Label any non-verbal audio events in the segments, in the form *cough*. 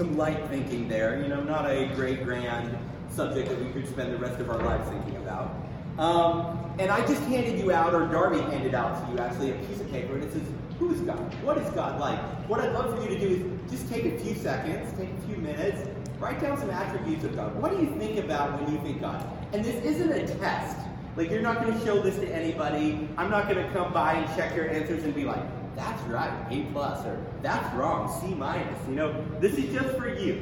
some light thinking there. You know, not a great grand subject that we could spend the rest of our lives thinking about. Um, and I just handed you out, or Darby handed out to you actually, a piece of paper, and it says, Who is God? What is God like? What I'd love for you to do is just take a few seconds, take a few minutes, write down some attributes of God. What do you think about when you think God? And this isn't a test. Like, you're not going to show this to anybody. I'm not going to come by and check your answers and be like, that's right, A plus, or that's wrong, C minus. You know, this is just for you.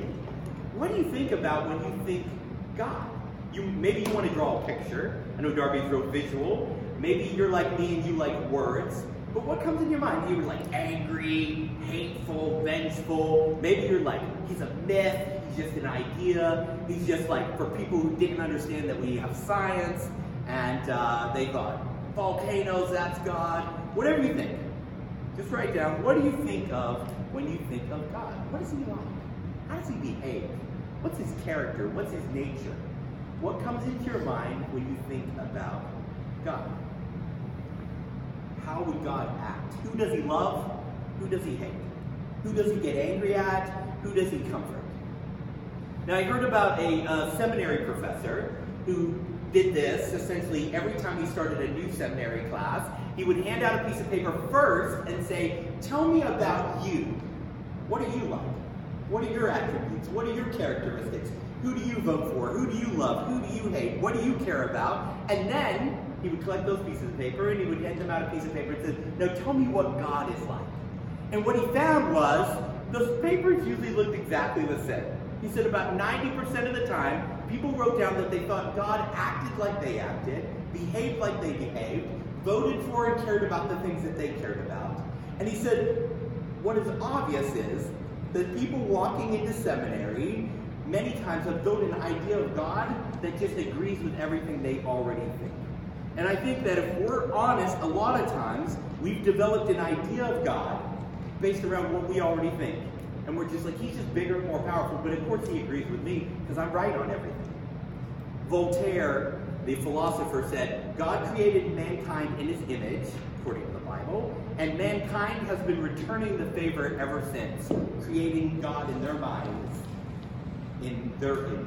What do you think about when you think God? You maybe you want to draw a picture. I know Darby's real visual. Maybe you're like me and you like words. But what comes in your mind? You're like angry, hateful, vengeful. Maybe you're like, he's a myth, he's just an idea. He's just like for people who didn't understand that we have science and uh, they thought volcanoes, that's God. Whatever you think, just write down what do you think of when you think of God? What is he like? How does he behave? What's his character? What's his nature? What comes into your mind when you think about God? How would God act? Who does he love? Who does he hate? Who does he get angry at? Who does he comfort? Now, I heard about a seminary professor who did this essentially every time he started a new seminary class. He would hand out a piece of paper first and say, Tell me about you. What are you like? What are your attributes? What are your characteristics? Who do you vote for? Who do you love? Who do you hate? What do you care about? And then he would collect those pieces of paper and he would hand them out a piece of paper and say, Now tell me what God is like. And what he found was those papers usually looked exactly the same. He said about 90% of the time, people wrote down that they thought God acted like they acted, behaved like they behaved, voted for and cared about the things that they cared about. And he said, what is obvious is that people walking into seminary many times have built an idea of God that just agrees with everything they already think. And I think that if we're honest, a lot of times we've developed an idea of God based around what we already think. And we're just like, he's just bigger and more powerful, but of course he agrees with me because I'm right on everything. Voltaire, the philosopher, said, God created mankind in his image, according to the Bible, and mankind has been returning the favor ever since, creating God in their minds, in their image.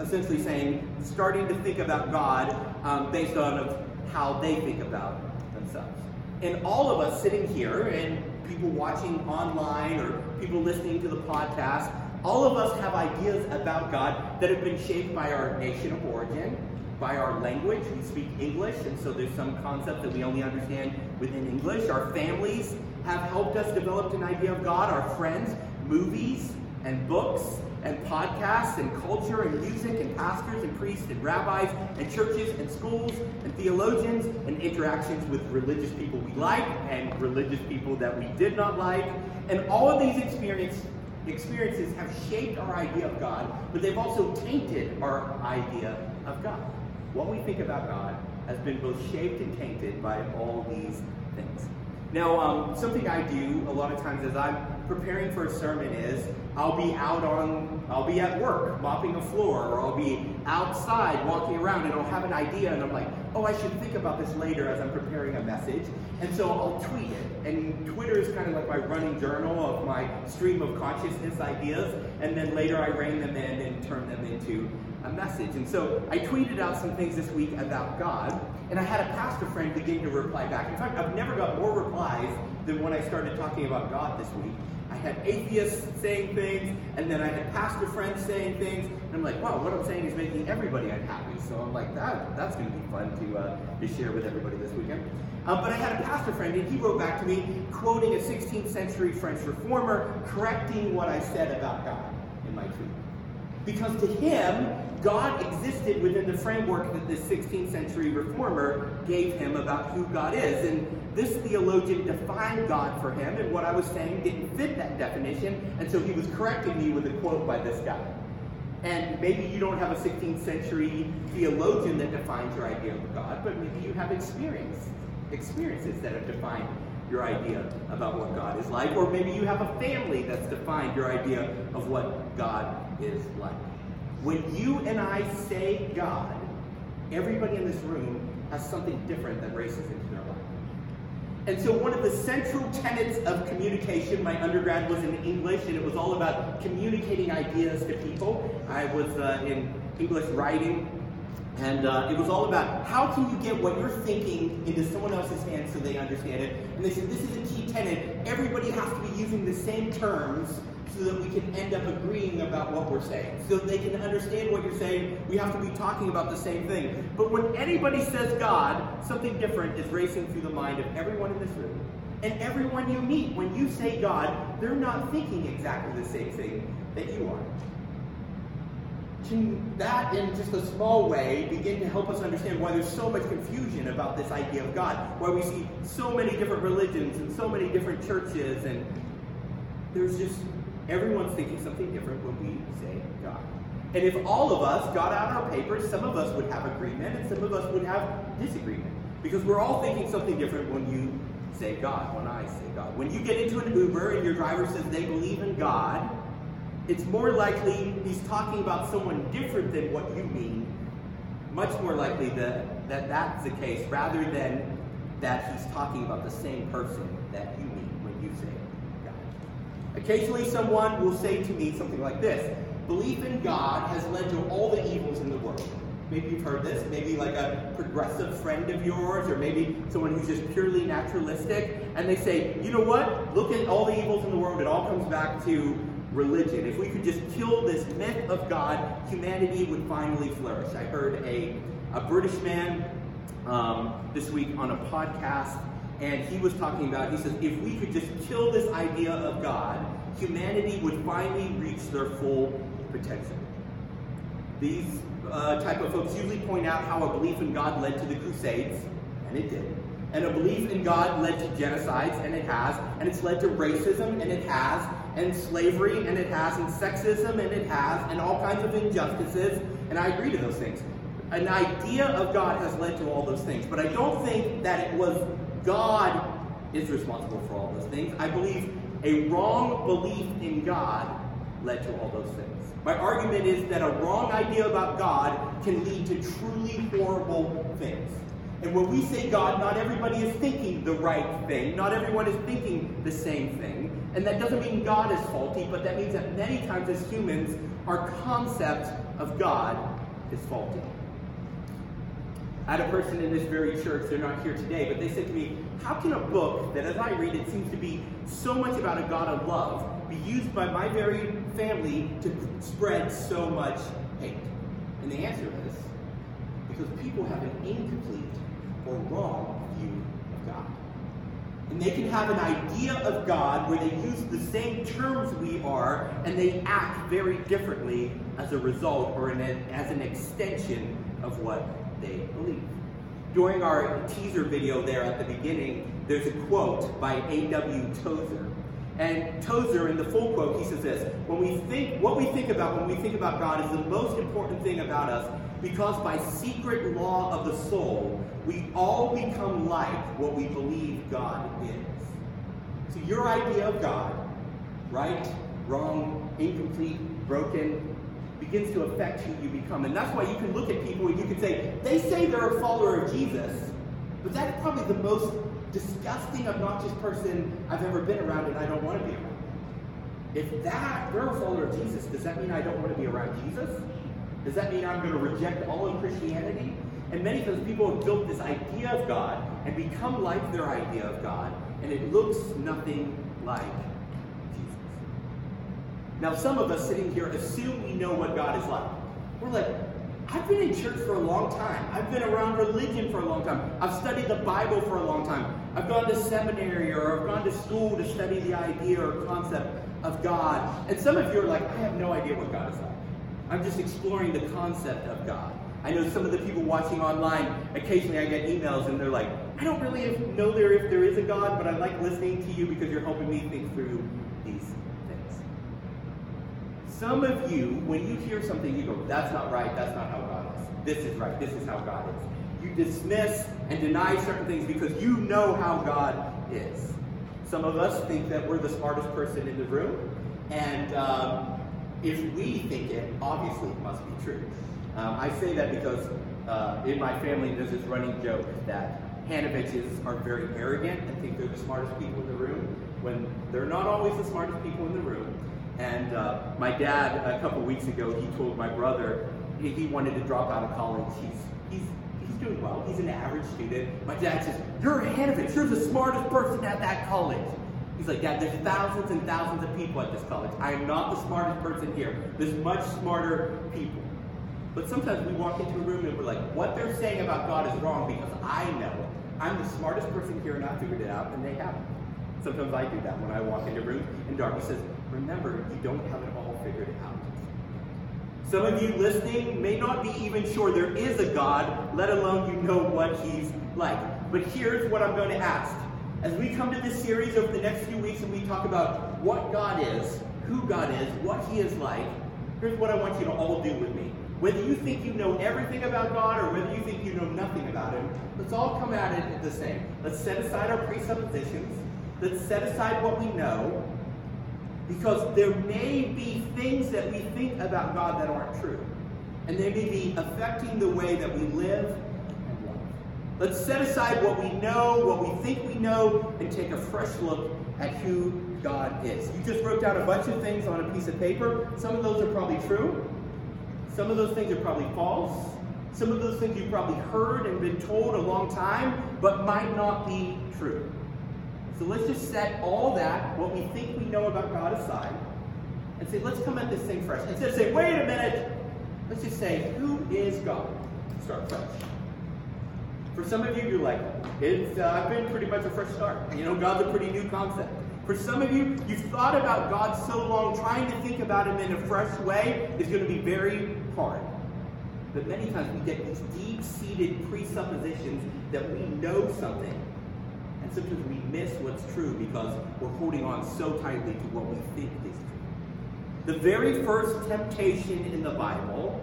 Essentially saying, starting to think about God um, based on of how they think about themselves. And all of us sitting here, and people watching online or people listening to the podcast, all of us have ideas about God that have been shaped by our nation of origin, by our language. We speak English, and so there's some concepts that we only understand within English. Our families have helped us develop an idea of God. Our friends, movies, and books, and podcasts, and culture, and music, and pastors, and priests, and rabbis, and churches, and schools, and theologians, and interactions with religious people we like, and religious people that we did not like. And all of these experiences experiences have shaped our idea of God, but they've also tainted our idea of God. What we think about God has been both shaped and tainted by all these things. Now, um, something I do a lot of times as I'm preparing for a sermon is I'll be out on, I'll be at work mopping a floor, or I'll be outside walking around and I'll have an idea and I'm like, oh, I should think about this later as I'm preparing a message. And so I'll tweet it. And Twitter is kind of like my running journal of my stream of consciousness ideas. And then later I rein them in and turn them into a message. And so I tweeted out some things this week about God. And I had a pastor friend begin to reply back. In fact, I've never got more replies than when I started talking about God this week. I had atheists saying things, and then I had pastor friends saying things, and I'm like, wow, what I'm saying is making everybody unhappy. So I'm like, that that's going to be fun to uh, to share with everybody this weekend. Um, but I had a pastor friend, and he wrote back to me, quoting a 16th century French reformer, correcting what I said about God in my tweet. Because to him, God existed within the framework that this 16th century reformer gave him about who God is. And this theologian defined God for him, and what I was saying didn't fit that definition, and so he was correcting me with a quote by this guy. And maybe you don't have a 16th century theologian that defines your idea of God, but maybe you have experience, experiences that have defined your idea about what God is like, or maybe you have a family that's defined your idea of what God is like. When you and I say God, everybody in this room has something different their life. And so, one of the central tenets of communication, my undergrad was in English, and it was all about communicating ideas to people. I was uh, in English writing, and uh, it was all about how can you get what you're thinking into someone else's hands so they understand it. And they said this is a key tenet. Everybody has to be using the same terms so that we can end up agreeing about what we're saying. So they can understand what you're saying, we have to be talking about the same thing. But when anybody says God, something different is racing through the mind of everyone in this room. And everyone you meet, when you say God, they're not thinking exactly the same thing that you are. Can that, in just a small way, begin to help us understand why there's so much confusion about this idea of God? Why we see so many different religions and so many different churches, and there's just Everyone's thinking something different when we say God. And if all of us got out our papers, some of us would have agreement and some of us would have disagreement. Because we're all thinking something different when you say God, when I say God. When you get into an Uber and your driver says they believe in God, it's more likely he's talking about someone different than what you mean. Much more likely that, that that's the case rather than that he's talking about the same person that you mean when you say Occasionally, someone will say to me something like this Belief in God has led to all the evils in the world. Maybe you've heard this, maybe like a progressive friend of yours, or maybe someone who's just purely naturalistic, and they say, you know what? Look at all the evils in the world. It all comes back to religion. If we could just kill this myth of God, humanity would finally flourish. I heard a, a British man um, this week on a podcast and he was talking about, he says, if we could just kill this idea of God, humanity would finally reach their full potential. These uh, type of folks usually point out how a belief in God led to the Crusades, and it did. And a belief in God led to genocides, and it has. And it's led to racism, and it has. And slavery, and it has. And sexism, and it has. And all kinds of injustices. And I agree to those things. An idea of God has led to all those things. But I don't think that it was God is responsible for all those things. I believe a wrong belief in God led to all those things. My argument is that a wrong idea about God can lead to truly horrible things. And when we say God, not everybody is thinking the right thing. Not everyone is thinking the same thing. And that doesn't mean God is faulty, but that means that many times as humans, our concept of God is faulty. I had a person in this very church, they're not here today, but they said to me, How can a book that, as I read it, seems to be so much about a God of love be used by my very family to spread so much hate? And the answer is because people have an incomplete or wrong view of God. And they can have an idea of God where they use the same terms we are and they act very differently as a result or as an extension of what. During our teaser video there at the beginning, there's a quote by A.W. Tozer. And Tozer, in the full quote, he says this When we think, what we think about when we think about God is the most important thing about us because by secret law of the soul, we all become like what we believe God is. So, your idea of God, right, wrong, incomplete, broken, begins to affect who you become. And that's why you can look at people and you can say, they say they're a follower of Jesus, but that's probably the most disgusting, obnoxious person I've ever been around and I don't want to be around. If that, they're a follower of Jesus, does that mean I don't want to be around Jesus? Does that mean I'm going to reject all of Christianity? And many times people have built this idea of God and become like their idea of God, and it looks nothing like now, some of us sitting here assume we know what God is like. We're like, I've been in church for a long time. I've been around religion for a long time. I've studied the Bible for a long time. I've gone to seminary or I've gone to school to study the idea or concept of God. And some of you are like, I have no idea what God is like. I'm just exploring the concept of God. I know some of the people watching online, occasionally I get emails and they're like, I don't really know there if there is a God, but I like listening to you because you're helping me think through some of you, when you hear something, you go, that's not right, that's not how God is. This is right, this is how God is. You dismiss and deny certain things because you know how God is. Some of us think that we're the smartest person in the room, and um, if we think it, obviously it must be true. Um, I say that because uh, in my family there's this running joke that Hanoviches are very arrogant and think they're the smartest people in the room when they're not always the smartest people in the room. And uh, my dad, a couple weeks ago, he told my brother he, he wanted to drop out of college. He's, he's, he's doing well. He's an average student. My dad says, You're ahead of it. You're the smartest person at that college. He's like, Dad, there's thousands and thousands of people at this college. I am not the smartest person here. There's much smarter people. But sometimes we walk into a room and we're like, what they're saying about God is wrong because I know I'm the smartest person here and I figured it out, and they haven't. Sometimes I do that when I walk into rooms and Darby says, remember, you don't have it all figured out. Some of you listening may not be even sure there is a God, let alone you know what he's like. But here's what I'm going to ask. As we come to this series over the next few weeks and we talk about what God is, who God is, what he is like, here's what I want you to all do with me. Whether you think you know everything about God or whether you think you know nothing about Him, let's all come at it the same. Let's set aside our presuppositions. Let's set aside what we know. Because there may be things that we think about God that aren't true. And they may be affecting the way that we live and love. Let's set aside what we know, what we think we know, and take a fresh look at who God is. You just wrote down a bunch of things on a piece of paper. Some of those are probably true. Some of those things are probably false. Some of those things you've probably heard and been told a long time, but might not be true. So let's just set all that, what we think we know about God aside, and say, let's come at this thing fresh. Instead of saying, wait a minute, let's just say, who is God? Start fresh. For some of you, you're like, it's uh, I've been pretty much a fresh start. You know, God's a pretty new concept. For some of you, you've thought about God so long, trying to think about Him in a fresh way is going to be very hard. But many times we get these deep seated presuppositions that we know something. And sometimes we miss what's true because we're holding on so tightly to what we think is true. The very first temptation in the Bible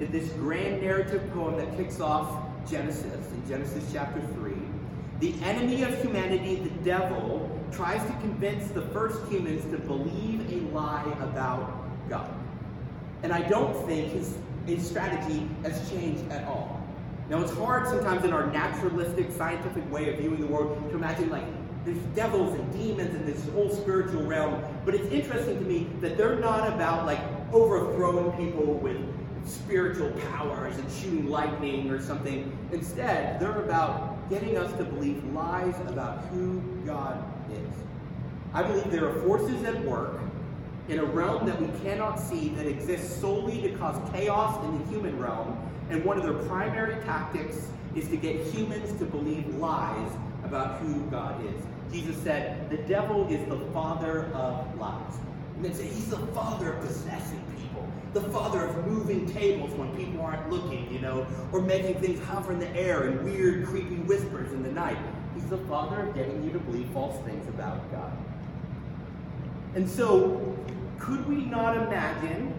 is this grand narrative poem that kicks off Genesis, in Genesis chapter 3. The enemy of humanity, the devil, tries to convince the first humans to believe a lie about God. And I don't think his, his strategy has changed at all. Now, it's hard sometimes in our naturalistic, scientific way of viewing the world to imagine, like, there's devils and demons in this whole spiritual realm. But it's interesting to me that they're not about, like, overthrowing people with spiritual powers and shooting lightning or something. Instead, they're about getting us to believe lies about who God is. I believe there are forces at work in a realm that we cannot see that exists solely to cause chaos in the human realm, and one of their primary tactics is to get humans to believe lies about who God is. Jesus said, The devil is the father of lies. And then say he's the father of possessing people, the father of moving tables when people aren't looking, you know, or making things hover in the air and weird, creepy whispers in the night. He's the father of getting you to believe false things about God. And so, could we not imagine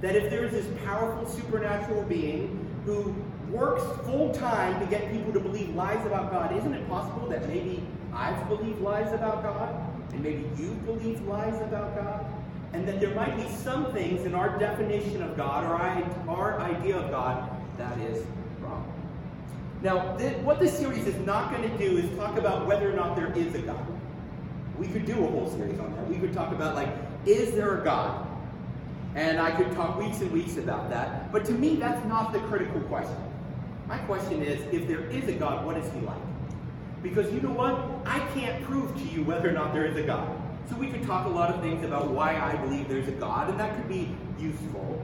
that if there's this powerful supernatural being who works full time to get people to believe lies about God, isn't it possible that maybe I've believed lies about God, and maybe you've believed lies about God? And that there might be some things in our definition of God or our idea of God that is wrong. Now, th- what this series is not going to do is talk about whether or not there is a God. We could do a whole series on that. We could talk about, like, is there a God? And I could talk weeks and weeks about that. But to me, that's not the critical question. My question is if there is a God, what is he like? Because you know what? I can't prove to you whether or not there is a God. So we could talk a lot of things about why I believe there's a God, and that could be useful.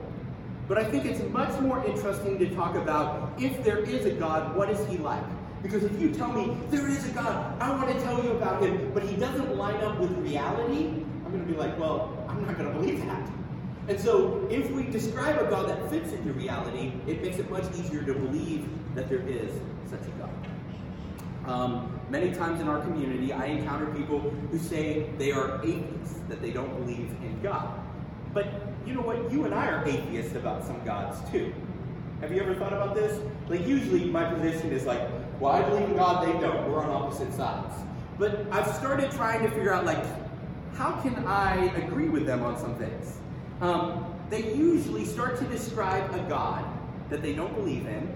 But I think it's much more interesting to talk about if there is a God, what is he like? Because if you tell me there is a God, I want to tell you about him, but he doesn't line up with reality, going to be like, well, I'm not going to believe that. And so, if we describe a God that fits into reality, it makes it much easier to believe that there is such a God. Um, many times in our community, I encounter people who say they are atheists, that they don't believe in God. But you know what? You and I are atheists about some gods too. Have you ever thought about this? Like, usually my position is like, well, I believe in God, they don't. We're on opposite sides. But I've started trying to figure out, like, how can I agree with them on some things? Um, they usually start to describe a God that they don't believe in,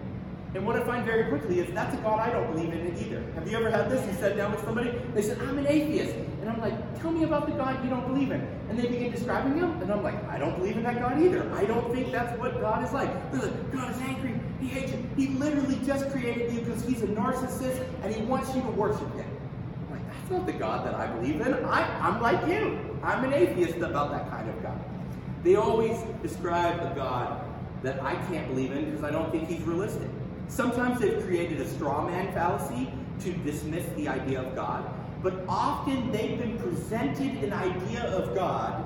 And what I find very quickly is that's a God I don't believe in either. Have you ever had this? You sat down with somebody, they said, I'm an atheist. And I'm like, tell me about the God you don't believe in. And they begin describing him, and I'm like, I don't believe in that God either. I don't think that's what God is like. They're like, God is angry, he hates you. He literally just created you because he's a narcissist and he wants you to worship him. That's not the God that I believe in. I, I'm like you. I'm an atheist about that kind of God. They always describe a God that I can't believe in because I don't think he's realistic. Sometimes they've created a straw man fallacy to dismiss the idea of God, but often they've been presented an idea of God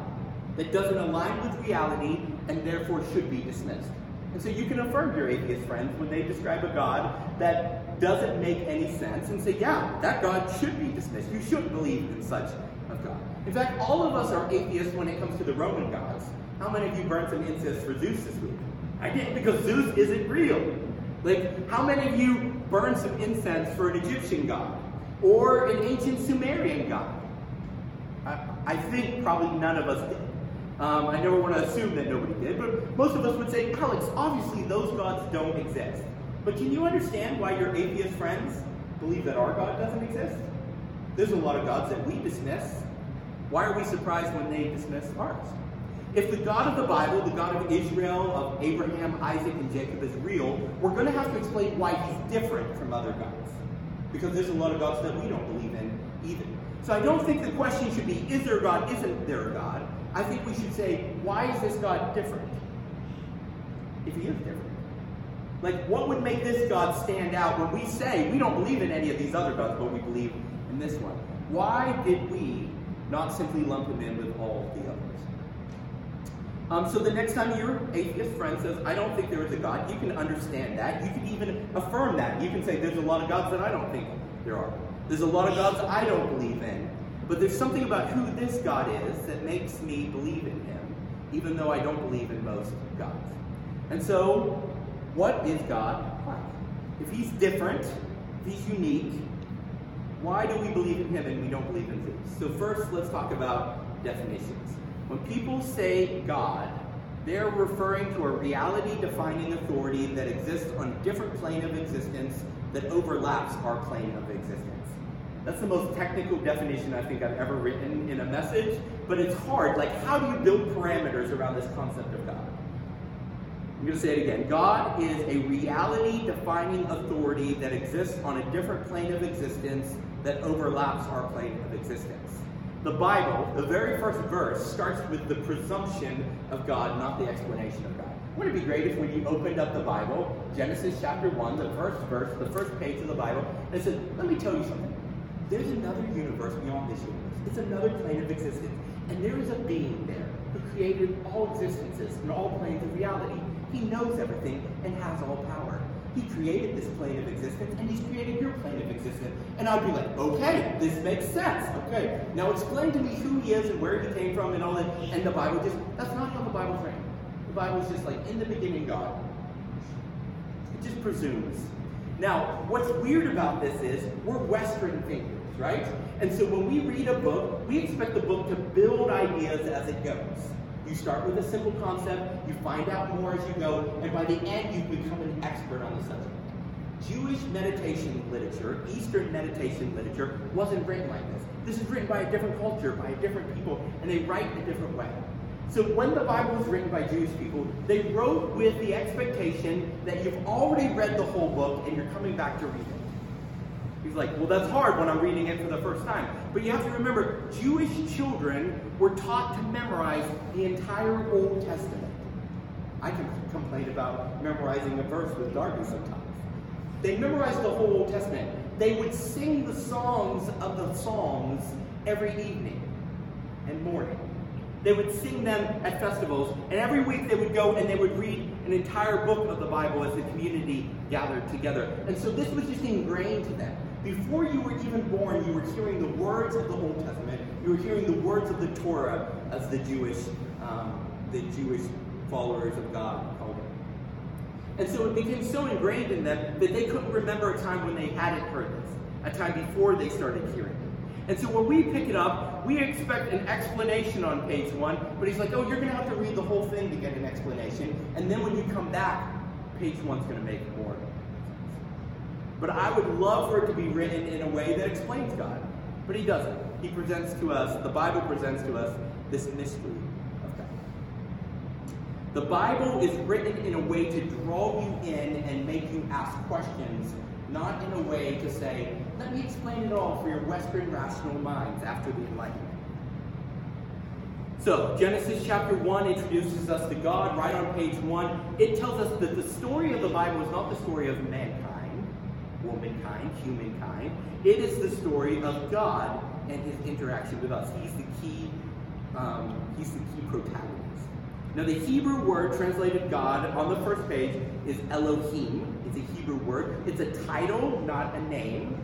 that doesn't align with reality and therefore should be dismissed. And so you can affirm your atheist friends when they describe a God that doesn't make any sense and say, yeah, that God should be dismissed. You shouldn't believe in such a God. In fact, all of us are atheists when it comes to the Roman gods. How many of you burned some incense for Zeus this week? I didn't because Zeus isn't real. Like, how many of you burned some incense for an Egyptian god or an ancient Sumerian god? I, I think probably none of us did. Um, I never want to assume that nobody did, but most of us would say, Alex, obviously those gods don't exist. But can you understand why your atheist friends believe that our God doesn't exist? There's a lot of gods that we dismiss. Why are we surprised when they dismiss ours? If the God of the Bible, the God of Israel, of Abraham, Isaac, and Jacob is real, we're going to have to explain why he's different from other gods. Because there's a lot of gods that we don't believe in either. So I don't think the question should be, is there a God, isn't there a God? I think we should say, why is this God different? If he is different. Like, what would make this God stand out when we say we don't believe in any of these other gods, but we believe in this one? Why did we not simply lump him in with all the others? Um, so the next time your atheist friend says, I don't think there is a God, you can understand that. You can even affirm that. You can say, there's a lot of gods that I don't think there are. There's a lot of gods I don't believe in. But there's something about who this God is that makes me believe in him, even though I don't believe in most gods. And so, what is God like? If he's different, if he's unique, why do we believe in him and we don't believe in Zeus? So first, let's talk about definitions. When people say God, they're referring to a reality-defining authority that exists on a different plane of existence that overlaps our plane of existence. That's the most technical definition I think I've ever written in a message, but it's hard. Like, how do you build parameters around this concept of God? I'm going to say it again. God is a reality-defining authority that exists on a different plane of existence that overlaps our plane of existence. The Bible, the very first verse, starts with the presumption of God, not the explanation of God. Wouldn't it be great if when you opened up the Bible, Genesis chapter 1, the first verse, the first page of the Bible, and it said, let me tell you something. There's another universe beyond this universe. It's another plane of existence. And there is a being there who created all existences and all planes of reality. He knows everything and has all power. He created this plane of existence, and he's created your plane of existence. And I'd be like, okay, this makes sense. Okay, now explain to me who he is and where he came from and all that. And the Bible just, that's not how the Bible written. The Bible's just like, in the beginning, God. It just presumes. Now, what's weird about this is we're Western thinkers, right? And so when we read a book, we expect the book to build ideas as it goes. You start with a simple concept, you find out more as you go, and by the end you become an expert on the subject. Jewish meditation literature, Eastern meditation literature, wasn't written like this. This is written by a different culture, by a different people, and they write in a different way. So when the Bible was written by Jewish people, they wrote with the expectation that you've already read the whole book and you're coming back to read it. He's like, well, that's hard when I'm reading it for the first time. But you have to remember, Jewish children were taught to memorize the entire Old Testament. I can complain about memorizing a verse with Darby sometimes. They memorized the whole Old Testament. They would sing the songs of the Psalms every evening and morning. They would sing them at festivals, and every week they would go and they would read an entire book of the Bible as the community gathered together. And so this was just ingrained to them. Before you were even born, you were hearing the words of the Old Testament. You were hearing the words of the Torah, as the Jewish, um, the Jewish followers of God called it. And so it became so ingrained in them that they couldn't remember a time when they hadn't heard this, a time before they started hearing it. And so when we pick it up, we expect an explanation on page one, but he's like, oh, you're going to have to read the whole thing to get an explanation. And then when you come back, page one's going to make more But I would love for it to be written in a way that explains God. But he doesn't. He presents to us, the Bible presents to us, this mystery of God. The Bible is written in a way to draw you in and make you ask questions, not in a way to say, let me explain it all for your Western rational minds after the Enlightenment. So, Genesis chapter 1 introduces us to God right on page 1. It tells us that the story of the Bible is not the story of mankind, womankind, humankind. It is the story of God and his interaction with us. He's the key, um, he's the key protagonist. Now, the Hebrew word translated God on the first page is Elohim. It's a Hebrew word. It's a title, not a name.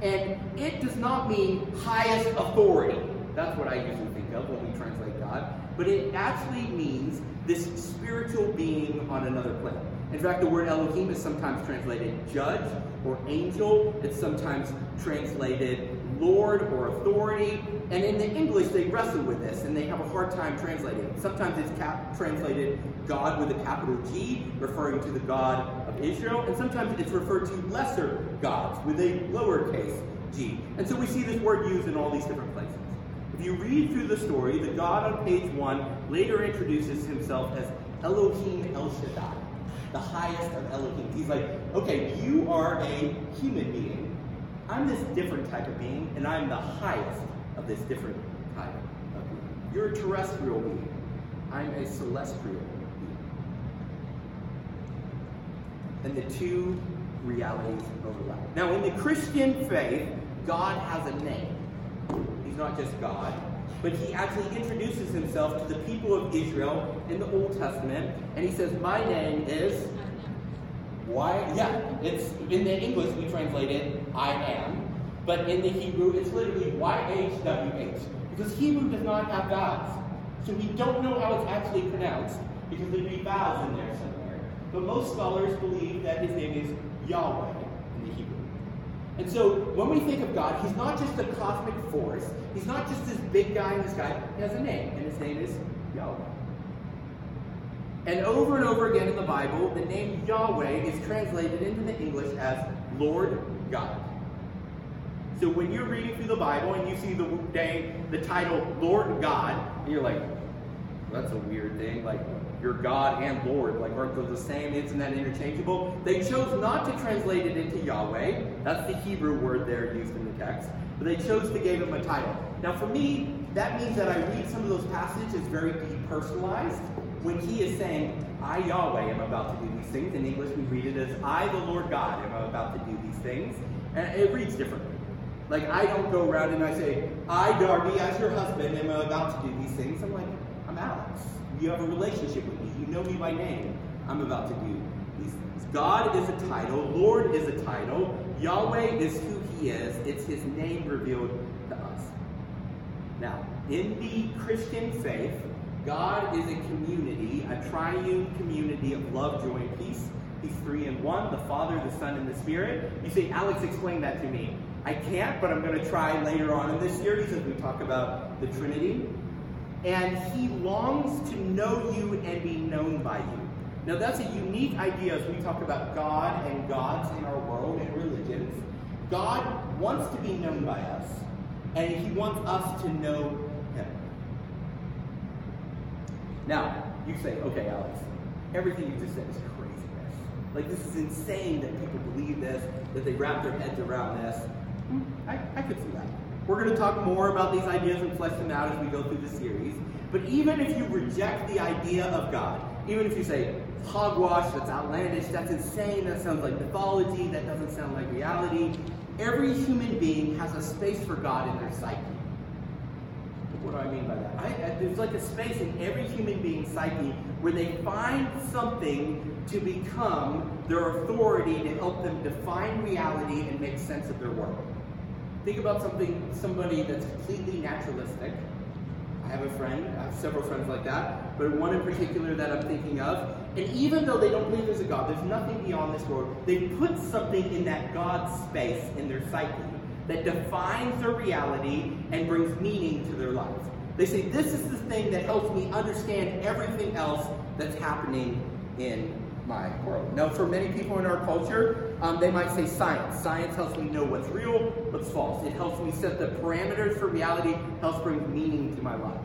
And it does not mean highest authority. That's what I usually think of when we translate God. But it actually means this spiritual being on another plane. In fact, the word Elohim is sometimes translated judge or angel. It's sometimes translated Lord or authority. And in the English, they wrestle with this and they have a hard time translating. Sometimes it's cap- translated God with a capital G, referring to the God of Israel. And sometimes it's referred to lesser gods with a lowercase g. And so we see this word used in all these different places. If you read through the story, the God on page one later introduces himself as Elohim El Shaddai, the highest of Elohim. He's like, okay, you are a human being. I'm this different type of being, and I'm the highest of this different type of being. You're a terrestrial being. I'm a celestial being. And the two realities overlap. Now, in the Christian faith, God has a name. He's not just God, but he actually introduces himself to the people of Israel in the Old Testament, and he says, My name is why? Yeah, it's in the English we translate it I am, but in the Hebrew it's literally YHWH because Hebrew does not have vowels. So we don't know how it's actually pronounced because there'd be vowels in there somewhere. But most scholars believe that his name is Yahweh in the Hebrew. And so when we think of God, he's not just a cosmic force, he's not just this big guy in the sky, he has a name, and his name is Yahweh. And over and over again in the Bible, the name Yahweh is translated into the English as Lord God. So when you're reading through the Bible and you see the name, the title Lord God, and you're like, that's a weird thing. Like, you're God and Lord. Like, aren't those the same? Isn't that interchangeable? They chose not to translate it into Yahweh. That's the Hebrew word there used in the text. But they chose to give him a title. Now, for me, that means that I read some of those passages very depersonalized when he is saying, I, Yahweh, am about to do these things, in English we read it as, I, the Lord God, am about to do these things. And it reads differently. Like, I don't go around and I say, I, Darby, as your husband, am about to do these things. I'm like, I'm Alex. You have a relationship with me. You know me by name. I'm about to do. God is a title. Lord is a title. Yahweh is who he is. It's his name revealed to us. Now, in the Christian faith, God is a community, a triune community of love, joy, and peace. He's three in one, the Father, the Son, and the Spirit. You say, Alex, explain that to me. I can't, but I'm going to try later on in this series as we talk about the Trinity. And he longs to know you and be known by you. Now, that's a unique idea as we talk about God and gods in our world and religions. God wants to be known by us, and he wants us to know Him. now, you say, okay, Alex, everything you just said is craziness. Like, this is insane that people believe this, that they wrap their heads around this. Hmm, I, I could see that. We're going to talk more about these ideas and flesh them out as we go through the series. But even if you reject the idea of God, even if you say, hogwash, that's outlandish, that's insane, that sounds like mythology, that doesn't sound like reality, every human being has a space for God in their psyche. What do I mean by that? I, I, there's like a space in every human being's psyche where they find something to become their authority to help them define reality and make sense of their world. Think about something, somebody that's completely naturalistic. I have a friend, I have several friends like that, but one in particular that I'm thinking of. And even though they don't believe there's a God, there's nothing beyond this world, they put something in that God space in their psyche that defines their reality and brings meaning to their life. They say, This is the thing that helps me understand everything else that's happening in my world. Now, for many people in our culture, Um, they might say science. Science helps me know what's real, what's false. It helps me set the parameters for reality, helps bring meaning to my life.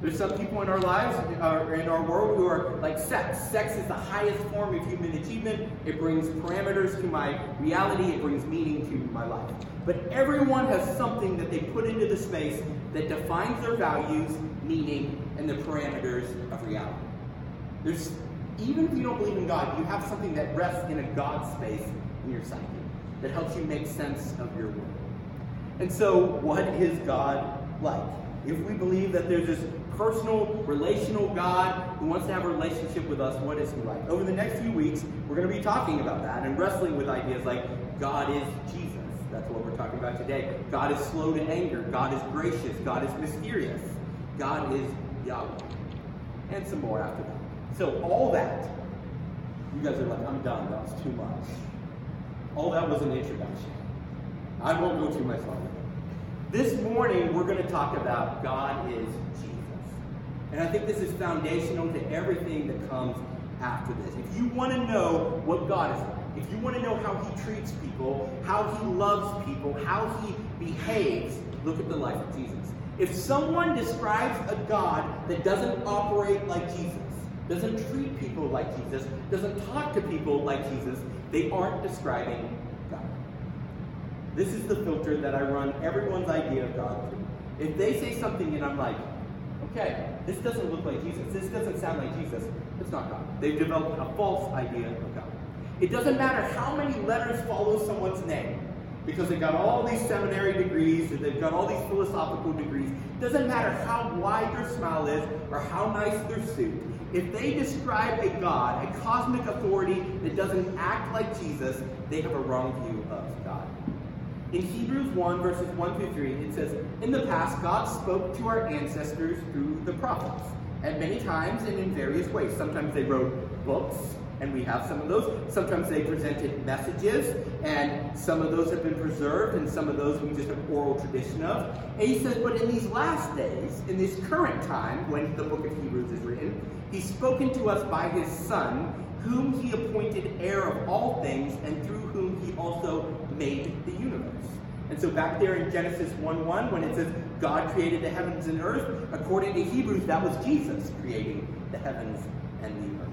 There's some people in our lives, uh, in our world, who are like sex. Sex is the highest form of human achievement. It brings parameters to my reality. It brings meaning to my life. But everyone has something that they put into the space that defines their values, meaning, and the parameters of reality. There's, even if you don't believe in God, you have something that rests in a God space in your psyche that helps you make sense of your world. And so, what is God like? If we believe that there's this personal, relational God who wants to have a relationship with us, what is he like? Over the next few weeks, we're going to be talking about that and wrestling with ideas like God is Jesus. That's what we're talking about today. God is slow to anger. God is gracious. God is mysterious. God is Yahweh. And some more after that. So all that, you guys are like, I'm done. That was too much. All that was an introduction. I won't go too much longer. This morning, we're going to talk about God is Jesus. And I think this is foundational to everything that comes after this. If you want to know what God is like, if you want to know how he treats people, how he loves people, how he behaves, look at the life of Jesus. If someone describes a God that doesn't operate like Jesus, doesn't treat people like Jesus, doesn't talk to people like Jesus, they aren't describing God. This is the filter that I run everyone's idea of God through. If they say something and I'm like, okay, this doesn't look like Jesus, this doesn't sound like Jesus, it's not God. They've developed a false idea of God. It doesn't matter how many letters follow someone's name, because they've got all these seminary degrees, and they've got all these philosophical degrees. It doesn't matter how wide their smile is or how nice their suit. If they describe a God, a cosmic authority that doesn't act like Jesus, they have a wrong view of. In Hebrews 1, verses 1 through 3, it says, In the past, God spoke to our ancestors through the prophets, at many times and in various ways. Sometimes they wrote books, and we have some of those. Sometimes they presented messages, and some of those have been preserved, and some of those we just have oral tradition of. And he says, But in these last days, in this current time, when the book of Hebrews is written, he's spoken to us by his Son, whom he appointed heir of all things, and through whom he also made the universe. And so back there in Genesis 1-1, when it says God created the heavens and earth, according to Hebrews, that was Jesus creating the heavens and the earth.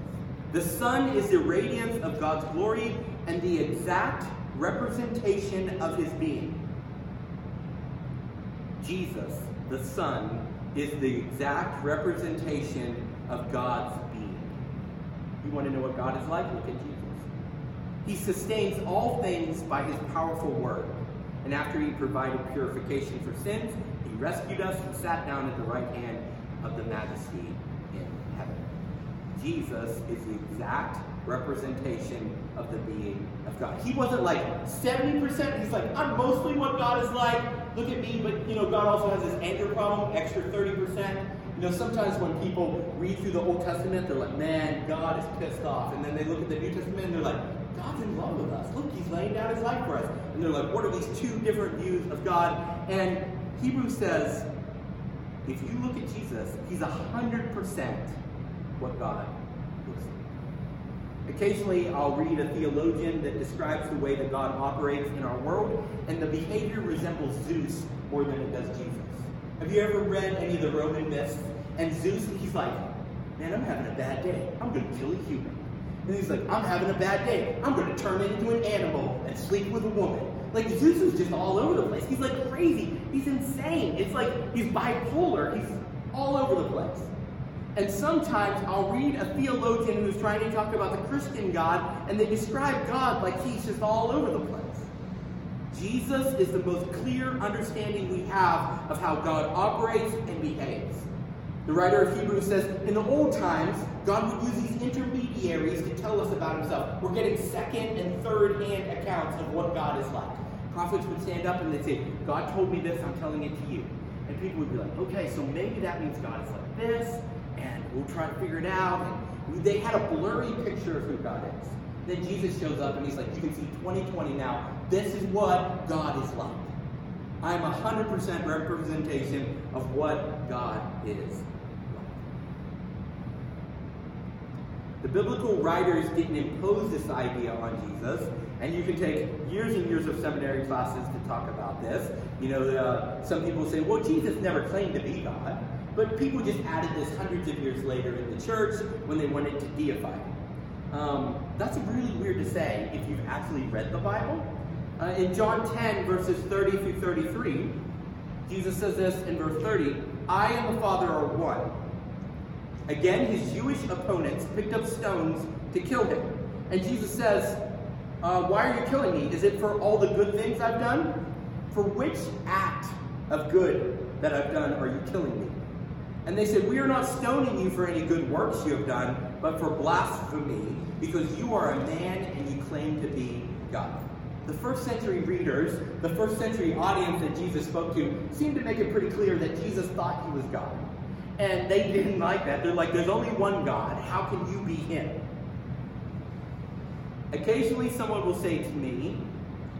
The Son is the radiance of God's glory and the exact representation of his being. Jesus, the Son, is the exact representation of God's being. You want to know what God is like? Look at Jesus. He sustains all things by his powerful word. And after he provided purification for sins, he rescued us and sat down at the right hand of the majesty in heaven. Jesus is the exact representation of the being of God. He wasn't like 70%. He's like, I'm mostly what God is like. Look at me, but you know, God also has this anger problem, extra 30%. You know, sometimes when people read through the Old Testament, they're like, man, God is pissed off. And then they look at the New Testament and they're like, God's in love with us. Look, he's laying down his life for us. And they're like, what are these two different views of God? And Hebrews says, if you look at Jesus, he's 100% what God looks like. Occasionally, I'll read a theologian that describes the way that God operates in our world, and the behavior resembles Zeus more than it does Jesus. Have you ever read any of the Roman myths? And Zeus, he's like, man, I'm having a bad day. I'm going to kill a human. And he's like, I'm having a bad day. I'm going to turn into an animal and sleep with a woman. Like, Zeus is just all over the place. He's like crazy. He's insane. It's like he's bipolar. He's all over the place. And sometimes I'll read a theologian who's trying to talk about the Christian God, and they describe God like he's just all over the place. Jesus is the most clear understanding we have of how God operates and behaves. The writer of Hebrews says, in the old times, God would use these intermediaries to tell us about himself. We're getting second and third hand accounts of what God is like. Prophets would stand up and they'd say, God told me this, I'm telling it to you. And people would be like, okay, so maybe that means God is like this, and we'll try to figure it out. And they had a blurry picture of who God is. Then Jesus shows up and he's like, you can see 2020 now. This is what God is like. I'm 100% representation of what God is The biblical writers didn't impose this idea on Jesus. And you can take years and years of seminary classes to talk about this. You know, uh, some people say, well, Jesus never claimed to be God. But people just added this hundreds of years later in the church when they wanted to deify him. Um, that's really weird to say if you've actually read the Bible. Uh, in John 10, verses 30 through 33, Jesus says this in verse 30 I and the Father are one. Again, his Jewish opponents picked up stones to kill him. And Jesus says, uh, Why are you killing me? Is it for all the good things I've done? For which act of good that I've done are you killing me? And they said, We are not stoning you for any good works you have done, but for blasphemy, because you are a man and you claim to be God. The first century readers, the first century audience that Jesus spoke to, seemed to make it pretty clear that Jesus thought he was God. And they didn't like that. They're like, There's only one God. How can you be him? Occasionally, someone will say to me,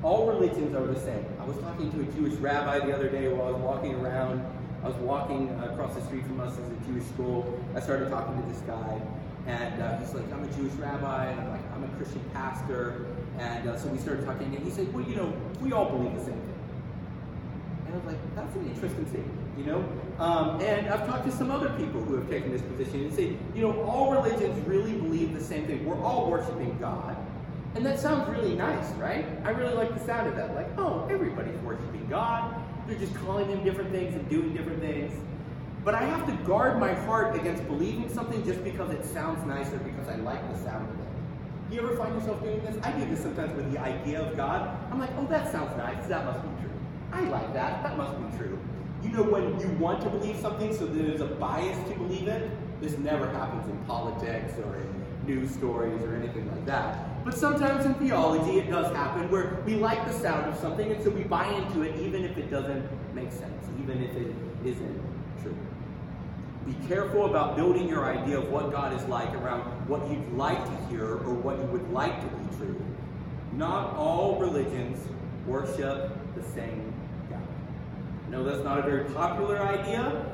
All religions are the same. I was talking to a Jewish rabbi the other day while I was walking around I was walking across the street from us as a Jewish school. I started talking to this guy, and uh, he's like, I'm a Jewish rabbi, and I'm like, I'm a Christian pastor. And uh, so we started talking, and he said, Well, you know, we all believe the same thing. And I was like, That's an interesting thing, you know? Um, and I've talked to some other people who have taken this position and say, You know, all religions really believe the same thing. We're all worshiping God. And that sounds really nice, right? I really like the sound of that. Like, oh, everybody's worshiping God. They're just calling him different things and doing different things. But I have to guard my heart against believing something just because it sounds nice or because I like the sound of it. Do you ever find yourself doing this? I do this sometimes with the idea of God. I'm like, oh, that sounds nice. That must be true. I like that. That must be true. You know, when you want to believe something so there's a bias to believe it, this never happens in politics or in news stories or anything like that. But sometimes in theology it does happen where we like the sound of something and so we buy into it even if it doesn't make sense, even if it isn't true. Be careful about building your idea of what God is like around what you'd like to hear or what you would like to be true. Not all religions worship the same No, that's not a very popular idea,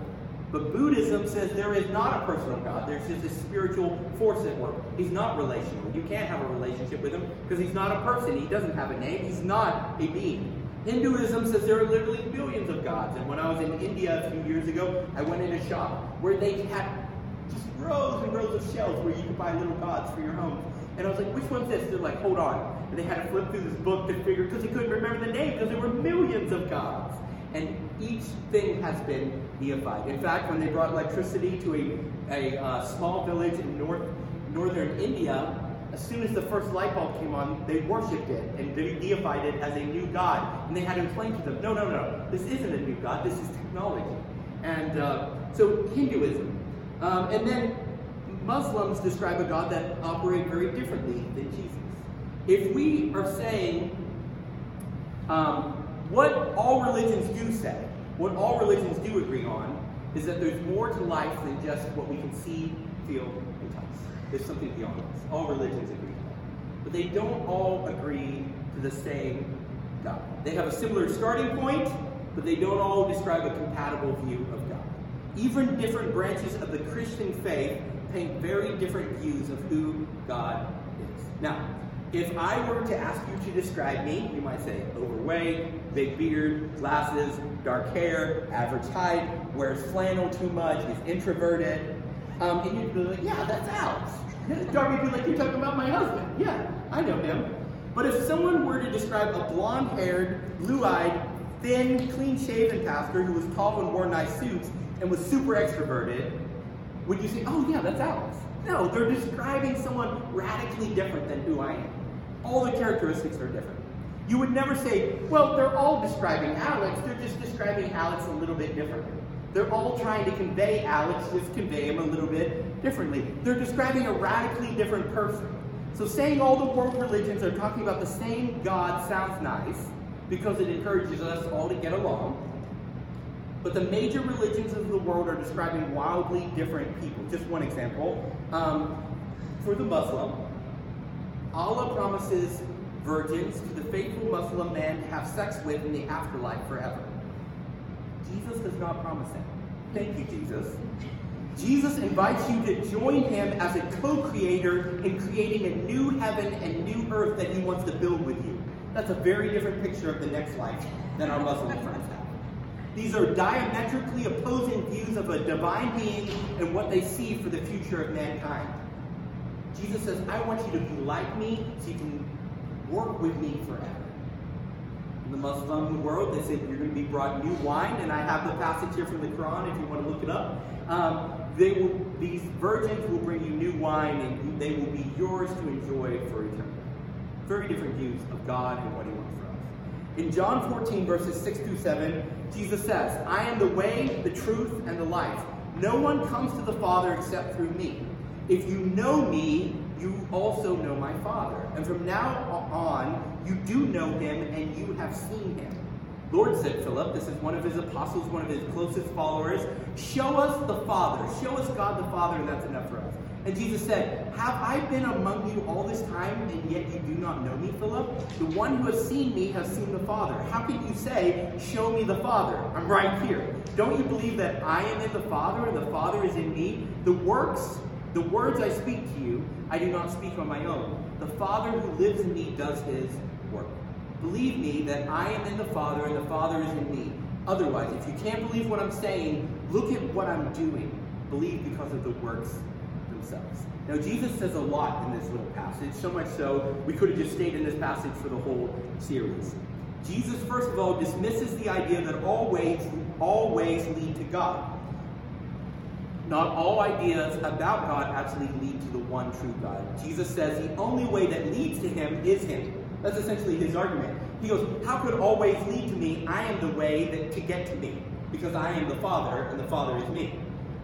but Buddhism says there is not a personal God. There's just a spiritual force at work. He's not relational. You can't have a relationship with him because he's not a person. He doesn't have a name. He's not a being. Hinduism says there are literally billions of gods. And when I was in India a few years ago, I went in a shop where they had just rows and rows of shelves where you could buy little gods for your home. And I was like, which one's this? They're like, hold on. And they had to flip through this book to figure, because they couldn't remember the name, because there were millions of gods and each thing has been deified. In fact, when they brought electricity to a, a uh, small village in north, northern India, as soon as the first light bulb came on, they worshipped it and deified it as a new god. And they had to explain to them, no, no, no, this isn't a new god, this is technology. And uh, so Hinduism. Um, and then Muslims describe a God that operates very differently than Jesus. If we are saying, um, what all religions do say, what all religions do agree on, is that there's more to life than just what we can see, feel, and touch. There's something beyond us. All religions agree that. But they don't all agree to the same God. They have a similar starting point, but they don't all describe a compatible view of God. Even different branches of the Christian faith paint very different views of who God is. Now, if I were to ask you to describe me, you might say overweight, big beard, glasses, dark hair, average height, wears flannel too much, is introverted. Um, and you'd be like, yeah, that's Alex. *laughs* Darby would be like, you're talking about my husband. Yeah, I know him. But if someone were to describe a blonde-haired, blue-eyed, thin, clean-shaven pastor who was tall and wore nice suits and was super extroverted, would you say, oh yeah, that's Alex? No, they're describing someone radically different than who I am all the characteristics are different. You would never say, well, they're all describing Alex, they're just describing Alex a little bit differently. They're all trying to convey Alex, just convey him a little bit differently. They're describing a radically different person. So saying all the world religions are talking about the same God sounds nice because it encourages us all to get along. But the major religions of the world are describing wildly different people. Just one example. Um, for the Muslim, Allah promises virgins to the faithful Muslim man to have sex with in the afterlife forever. Jesus does not promise that. Thank you, Jesus. Jesus invites you to join him as a co creator in creating a new heaven and new earth that he wants to build with you. That's a very different picture of the next life than our Muslim friends have. These are diametrically opposing views of a divine being and what they see for the future of mankind. Jesus says, I want you to be like me so you can work with me forever. In the Muslim world, they say you're going to be brought new wine, and I have the passage here from the Quran if you want to look it up. Um, they will, these virgins will bring you new wine, and they will be yours to enjoy for eternity. Very different views of God and what He wants for us. In John 14, verses 6 through 7, Jesus says, I am the way, the truth, and the life. No one comes to the Father except through me. If you know me, you also know my Father. And from now on, you do know him and you have seen him. Lord said Philip, this is one of his apostles, one of his closest followers, show us the Father. Show us God the Father, and that's enough for us. And Jesus said, Have I been among you all this time, and yet you do not know me, Philip? The one who has seen me has seen the Father. How can you say, Show me the Father? I'm right here. Don't you believe that I am in the Father, and the Father is in me? The works, the words I speak to you, I do not speak on my own. The Father who lives in me does his work. Believe me that I am in the Father, and the Father is in me. Otherwise, if you can't believe what I'm saying, look at what I'm doing. Believe because of the works themselves. Now, Jesus says a lot in this little passage, so much so we could have just stayed in this passage for the whole series. Jesus, first of all, dismisses the idea that all ways, all ways lead to God. Not all ideas about God actually lead to the one true God. Jesus says the only way that leads to Him is Him. That's essentially his argument. He goes, How could all ways lead to me? I am the way that, to get to me, because I am the Father, and the Father is me.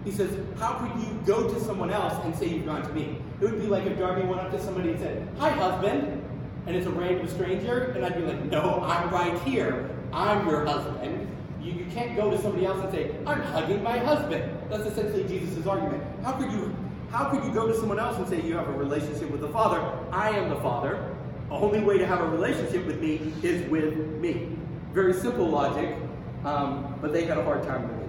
He says, How could you go to someone else and say you've gone to me? It would be like if Darby went up to somebody and said, Hi, husband. And it's a random stranger, and I'd be like, No, I'm right here. I'm your husband. You, you can't go to somebody else and say, I'm hugging my husband. That's essentially Jesus' argument. How could you how could you go to someone else and say you have a relationship with the Father? I am the Father. The only way to have a relationship with me is with me. Very simple logic, um, but they had a hard time with it.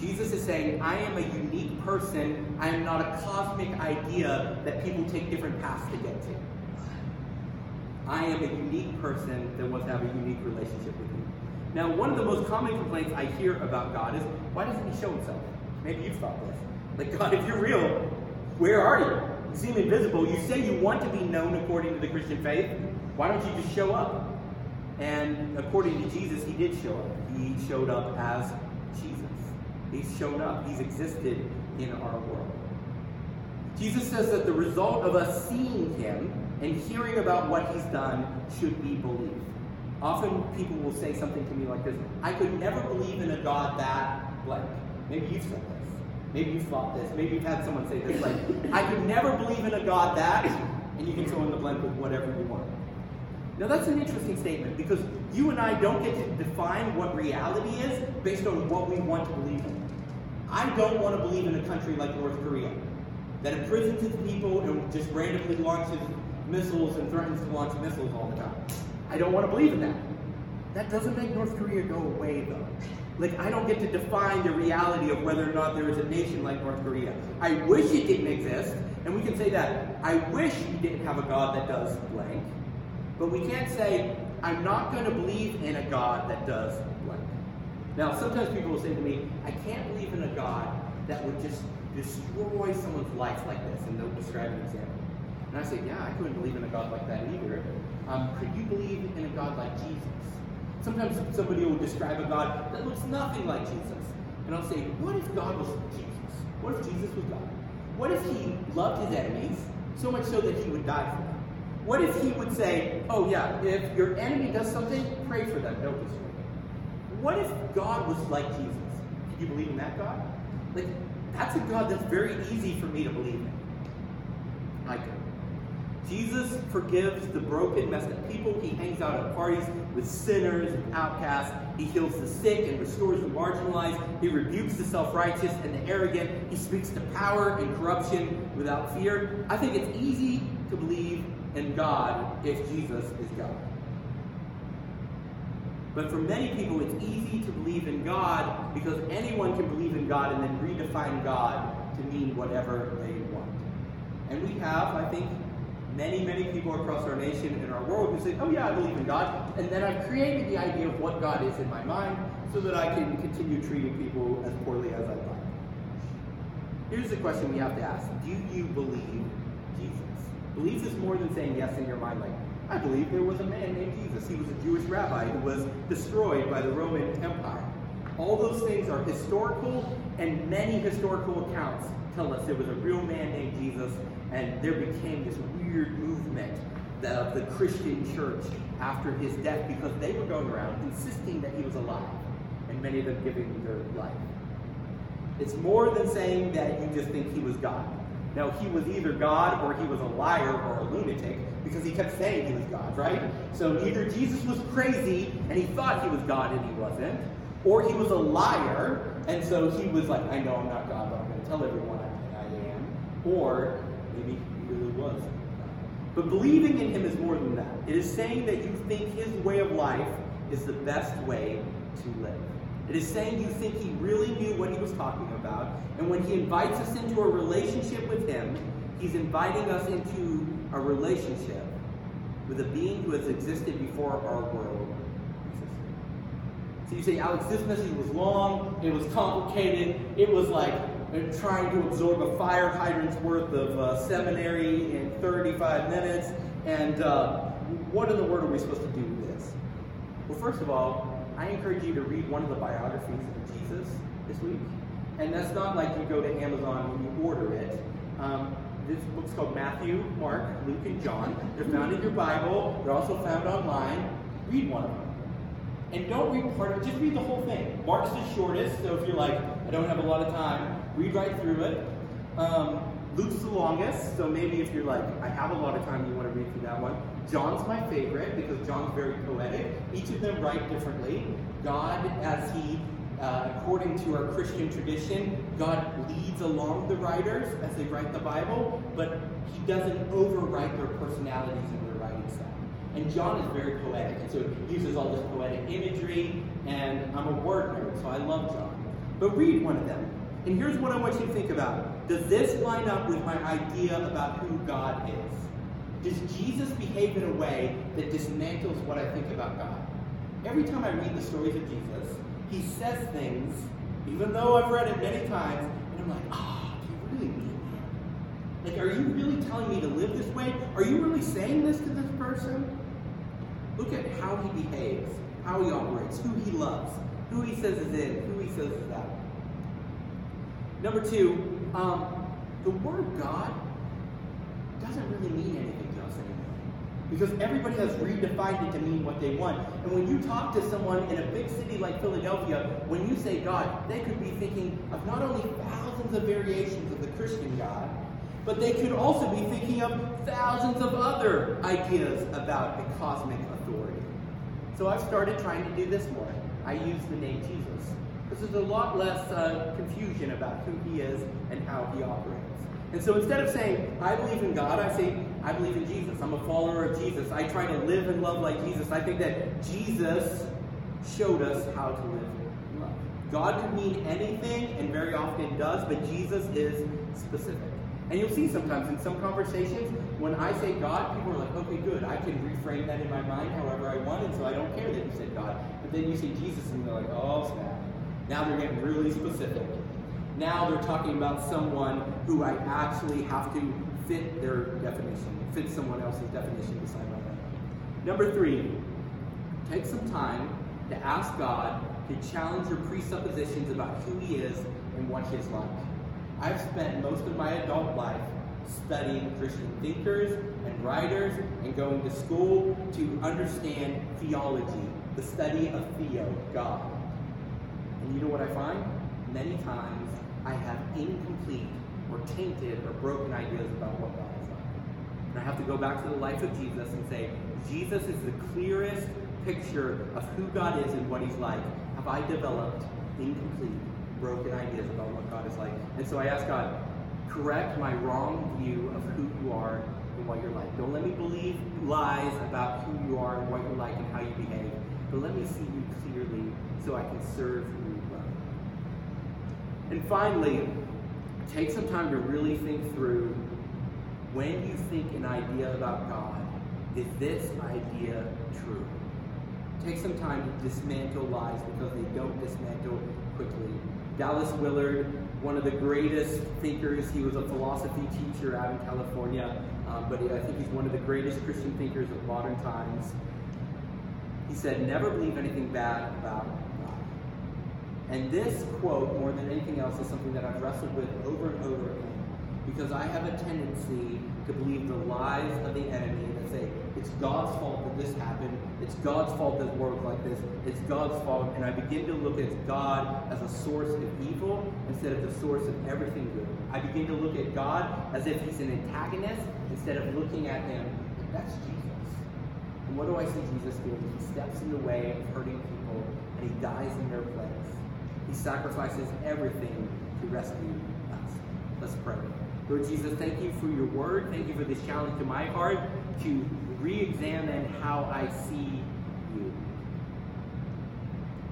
Jesus is saying, I am a unique person. I am not a cosmic idea that people take different paths to get to. I am a unique person that wants to have a unique relationship with me. Now, one of the most common complaints I hear about God is, why doesn't he show himself? Maybe you've thought this. Like, *laughs* God, if you're real, where are you? You seem invisible. You say you want to be known according to the Christian faith. Why don't you just show up? And according to Jesus, he did show up. He showed up as Jesus. He's shown up. He's existed in our world. Jesus says that the result of us seeing him and hearing about what he's done should be belief. Often people will say something to me like this I could never believe in a God that blank. Maybe you've said this. Maybe you've thought this. Maybe you've had someone say this like, I could never believe in a God that, and you can fill in the blank with whatever you want. Now that's an interesting statement because you and I don't get to define what reality is based on what we want to believe in. I don't want to believe in a country like North Korea that imprisons its people and just randomly launches missiles and threatens to launch missiles all the time. I don't want to believe in that. That doesn't make North Korea go away though. Like, I don't get to define the reality of whether or not there is a nation like North Korea. I wish it didn't exist, and we can say that. I wish we didn't have a God that does blank, but we can't say, I'm not going to believe in a God that does blank. Now, sometimes people will say to me, I can't believe in a God that would just destroy someone's life like this, and they'll describe an example. And I say, yeah, I couldn't believe in a God like that either. Um, could you believe in a God like Jesus? Sometimes somebody will describe a God that looks nothing like Jesus. And I'll say, what if God was Jesus? What if Jesus was God? What if he loved his enemies so much so that he would die for them? What if he would say, oh yeah, if your enemy does something, pray for them, don't destroy them? What if God was like Jesus? Can you believe in that God? Like, that's a God that's very easy for me to believe in. I could. Jesus forgives the broken, messed up people. He hangs out at parties with sinners and outcasts. He heals the sick and restores the marginalized. He rebukes the self righteous and the arrogant. He speaks to power and corruption without fear. I think it's easy to believe in God if Jesus is God. But for many people, it's easy to believe in God because anyone can believe in God and then redefine God to mean whatever they want. And we have, I think, many, many people across our nation and our world who say, oh yeah, I believe in God. And then I've created the idea of what God is in my mind so that I can continue treating people as poorly as I like. Here's the question we have to ask. Do you believe Jesus? Belief is more than saying yes in your mind, like, I believe there was a man named Jesus. He was a Jewish rabbi who was destroyed by the Roman Empire. All those things are historical, and many historical accounts tell us there was a real man named Jesus, and there became this weird movement of the Christian church after his death because they were going around insisting that he was alive, and many of them giving their life. It's more than saying that you just think he was God. Now, he was either God or he was a liar or a lunatic because he kept saying he was God, right? So either Jesus was crazy and he thought he was God and he wasn't, or he was a liar and so he was like, I know I'm not God, but I'm going to tell everyone I, I am. Or maybe he really was. But believing in him is more than that. It is saying that you think his way of life is the best way to live. It is saying you think he really knew what he was talking about, and when he invites us into a relationship with him, he's inviting us into a relationship with a being who has existed before our world existed. So you say, Alex, this message was long, it was complicated, it was like trying to absorb a fire hydrant's worth of uh, seminary in 35 minutes, and uh, what in the world are we supposed to do with this? Well, first of all, I encourage you to read one of the biographies of Jesus this week. And that's not like you go to Amazon and you order it. Um, this book's called Matthew, Mark, Luke, and John. They're found in your Bible. They're also found online. Read one of them. And don't read part of it, just read the whole thing. Mark's the shortest, so if you're like, I don't have a lot of time, read right through it. Um, Luke's the longest, so maybe if you're like, I have a lot of time, you want to read through that one. John's my favorite because John's very poetic. Each of them write differently. God, as he, uh, according to our Christian tradition, God leads along the writers as they write the Bible, but he doesn't overwrite their personalities in their writing style. And John is very poetic, and so he uses all this poetic imagery, and I'm a word nerd, so I love John. But read one of them. And here's what I want you to think about. Does this line up with my idea about who God is? Does Jesus behave in a way that dismantles what I think about God? Every time I read the stories of Jesus, he says things, even though I've read it many times, and I'm like, ah, oh, do you really mean that? Like, are you really telling me to live this way? Are you really saying this to this person? Look at how he behaves, how he operates, who he loves, who he says is in, who he says is out. Number two, um, the word God doesn't really mean anything to us anymore. Because everybody has redefined it to mean what they want. And when you talk to someone in a big city like Philadelphia, when you say God, they could be thinking of not only thousands of variations of the Christian God, but they could also be thinking of thousands of other ideas about a cosmic authority. So I've started trying to do this more. I use the name Jesus. Because there's a lot less uh, confusion about who he is and how he operates. And so instead of saying, I believe in God, I say, I believe in Jesus. I'm a follower of Jesus. I try to live and love like Jesus. I think that Jesus showed us how to live and love. God can mean anything, and very often does, but Jesus is specific. And you'll see sometimes in some conversations, when I say God, people are like, okay, good, I can reframe that in my mind however I want, and so I don't care that you said God. But then you say Jesus, and they're like, oh, snap. Now they're getting really specific. Now they're talking about someone who I actually have to fit their definition, fit someone else's definition beside my own. Number three, take some time to ask God to challenge your presuppositions about who He is and what He is like. I've spent most of my adult life studying Christian thinkers and writers and going to school to understand theology, the study of theo, God. You know what I find? Many times I have incomplete or tainted or broken ideas about what God is like. And I have to go back to the life of Jesus and say, Jesus is the clearest picture of who God is and what he's like. Have I developed incomplete, broken ideas about what God is like? And so I ask God, correct my wrong view of who you are and what you're like. Don't let me believe lies about who you are and what you're like and how you behave, but let me see you clearly so I can serve you And finally, take some time to really think through when you think an idea about God, is this idea true? Take some time to dismantle lies because they don't dismantle quickly. Dallas Willard, one of the greatest thinkers, he was a philosophy teacher out in California, um, but I think he's one of the greatest Christian thinkers of modern times. He said, Never believe anything bad about. And this quote, more than anything else, is something that I've wrestled with over and over again because I have a tendency to believe the lies of the enemy that say, it's God's fault that this happened, it's God's fault that worked like this, it's God's fault, and I begin to look at God as a source of evil instead of the source of everything good. I begin to look at God as if he's an antagonist instead of looking at him, that's Jesus. And what do I see Jesus doing? He steps in the way of hurting people, and he dies in their place. He sacrifices everything to rescue us. Let's pray. Lord Jesus, thank you for your word. Thank you for this challenge to my heart to re examine how I see you.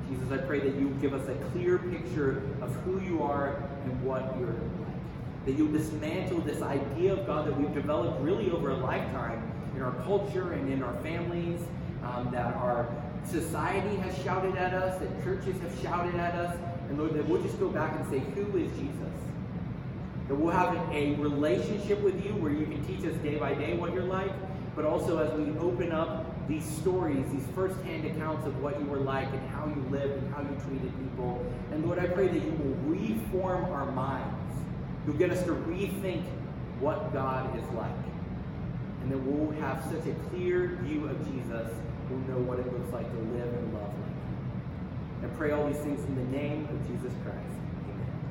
Jesus, I pray that you give us a clear picture of who you are and what you're like. That you dismantle this idea of God that we've developed really over a lifetime in our culture and in our families, um, that our society has shouted at us, that churches have shouted at us. And Lord, that we'll just go back and say, Who is Jesus? That we'll have a relationship with you where you can teach us day by day what you're like, but also as we open up these stories, these first-hand accounts of what you were like and how you lived and how you treated people. And Lord, I pray that you will reform our minds. You'll get us to rethink what God is like. And that we'll have such a clear view of Jesus, we'll know what it looks like to live and love like. I pray all these things in the name of Jesus Christ.